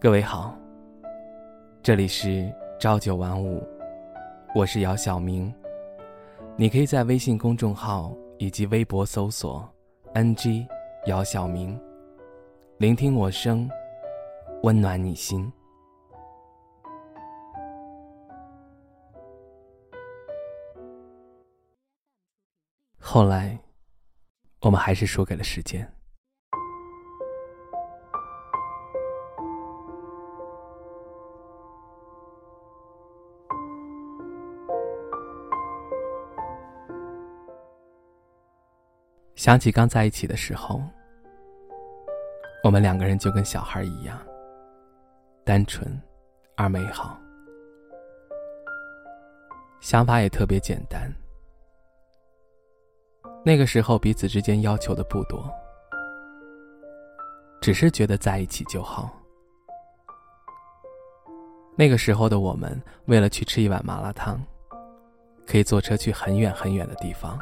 各位好，这里是朝九晚五，我是姚晓明。你可以在微信公众号以及微博搜索 “ng 姚晓明”，聆听我声，温暖你心。后来，我们还是输给了时间。想起刚在一起的时候，我们两个人就跟小孩一样，单纯而美好，想法也特别简单。那个时候彼此之间要求的不多，只是觉得在一起就好。那个时候的我们，为了去吃一碗麻辣烫，可以坐车去很远很远的地方。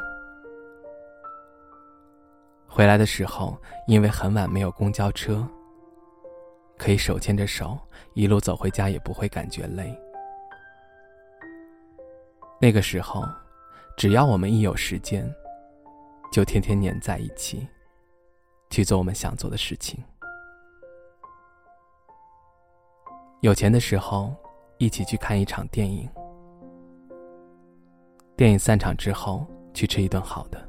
回来的时候，因为很晚没有公交车，可以手牵着手一路走回家，也不会感觉累。那个时候，只要我们一有时间，就天天黏在一起，去做我们想做的事情。有钱的时候，一起去看一场电影，电影散场之后，去吃一顿好的。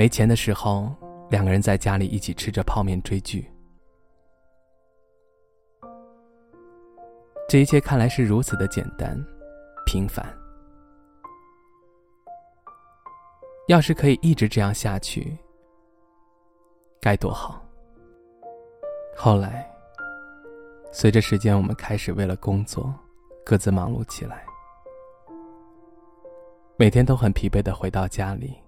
没钱的时候，两个人在家里一起吃着泡面追剧。这一切看来是如此的简单、平凡。要是可以一直这样下去，该多好。后来，随着时间，我们开始为了工作，各自忙碌起来，每天都很疲惫的回到家里。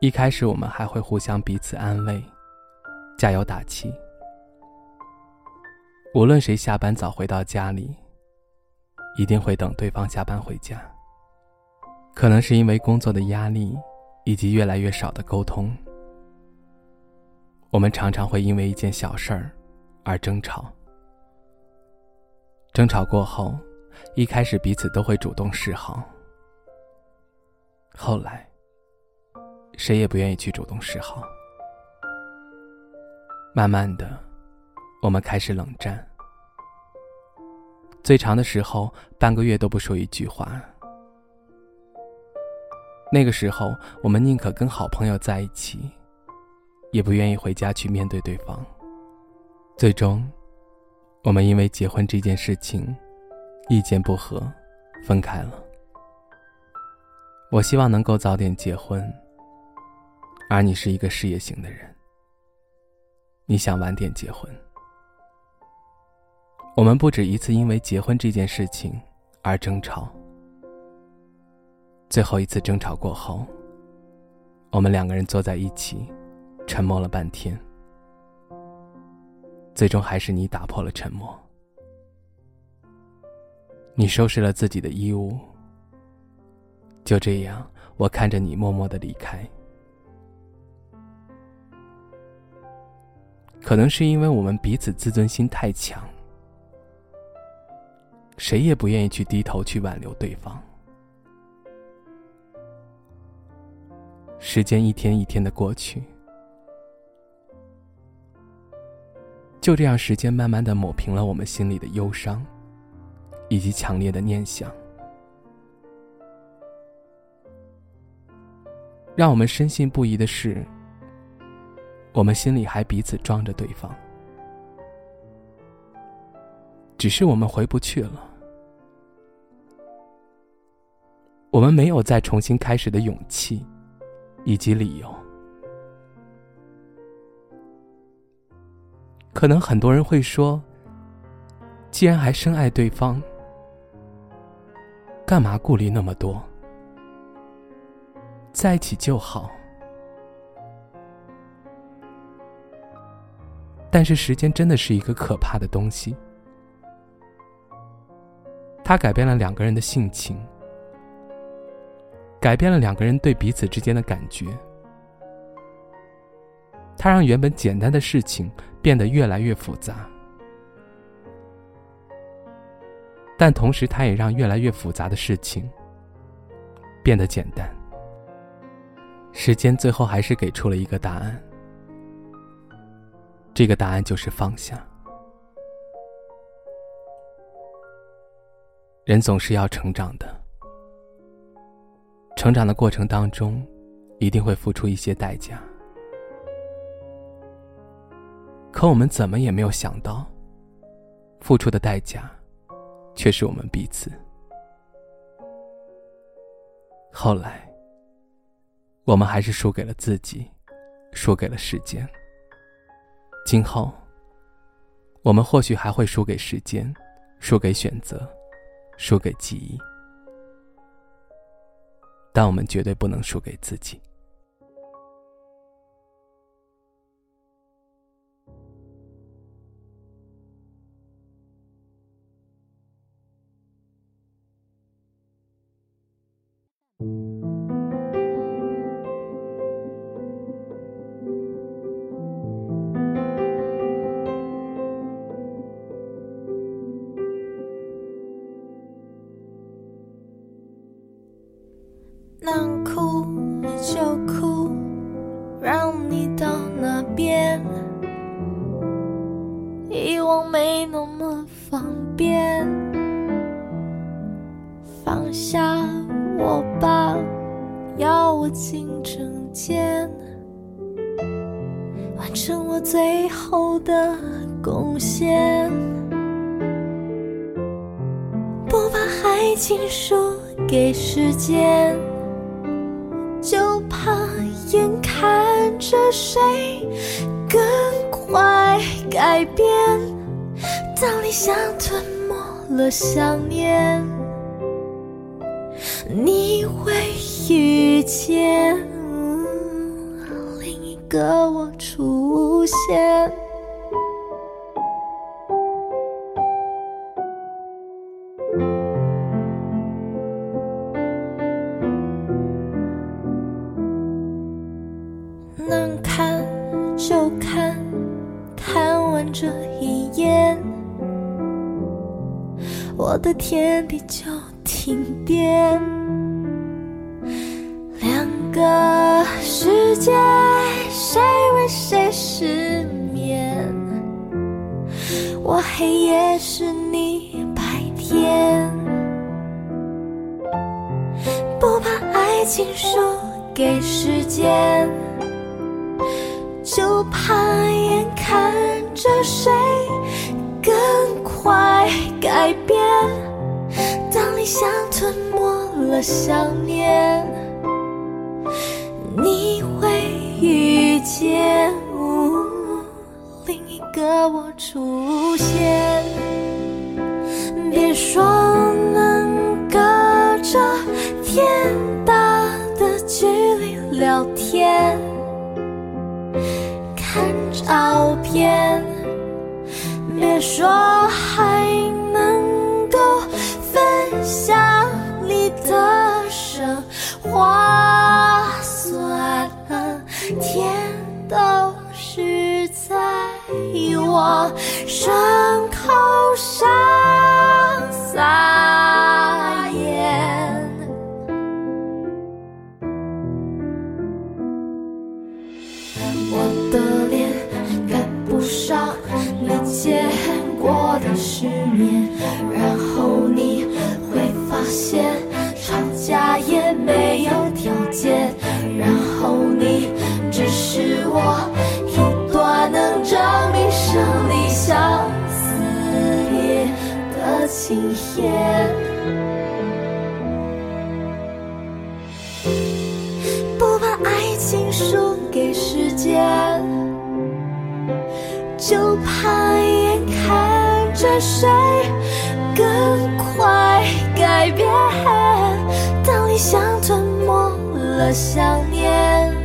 一开始我们还会互相彼此安慰，加油打气。无论谁下班早回到家里，一定会等对方下班回家。可能是因为工作的压力，以及越来越少的沟通，我们常常会因为一件小事儿而争吵。争吵过后，一开始彼此都会主动示好，后来。谁也不愿意去主动示好。慢慢的，我们开始冷战。最长的时候，半个月都不说一句话。那个时候，我们宁可跟好朋友在一起，也不愿意回家去面对对方。最终，我们因为结婚这件事情，意见不合，分开了。我希望能够早点结婚。而你是一个事业型的人，你想晚点结婚。我们不止一次因为结婚这件事情而争吵。最后一次争吵过后，我们两个人坐在一起，沉默了半天。最终还是你打破了沉默，你收拾了自己的衣物。就这样，我看着你默默的离开。可能是因为我们彼此自尊心太强，谁也不愿意去低头去挽留对方。时间一天一天的过去，就这样，时间慢慢的抹平了我们心里的忧伤，以及强烈的念想。让我们深信不疑的是。我们心里还彼此装着对方，只是我们回不去了。我们没有再重新开始的勇气，以及理由。可能很多人会说：“既然还深爱对方，干嘛顾虑那么多？在一起就好。”但是时间真的是一个可怕的东西，它改变了两个人的性情，改变了两个人对彼此之间的感觉，它让原本简单的事情变得越来越复杂，但同时，它也让越来越复杂的事情变得简单。时间最后还是给出了一个答案，这个答案就是放下。人总是要成长的，成长的过程当中，一定会付出一些代价。可我们怎么也没有想到，付出的代价，却是我们彼此。后来，我们还是输给了自己，输给了时间。今后，我们或许还会输给时间，输给选择，输给记忆，但我们绝对不能输给自己。我进针间，完成我最后的贡献。不把爱情输给时间。就怕眼看着谁更快改变，当你想吞没了想念，你会遇见另一个我出现。能看就看看完这一眼，我的天地就停电。两个世界，谁为谁失眠？我黑夜是你白天，不把爱情输给时间。就怕眼看着谁更快改变，像吞没了想念，你会遇见另一个我出现。别说能隔着天大的距离聊天。看照片，别说还天都是在我伤口上撒盐，我的脸赶不上你。见过的世面，然后你会发现吵架也没有条件，的情言，不把爱情输给时间。就怕眼看着谁更快改变，当你想吞没了想念，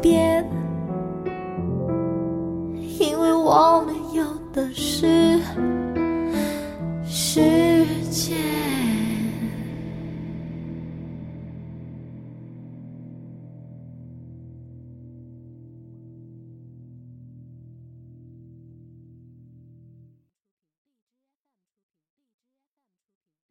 变，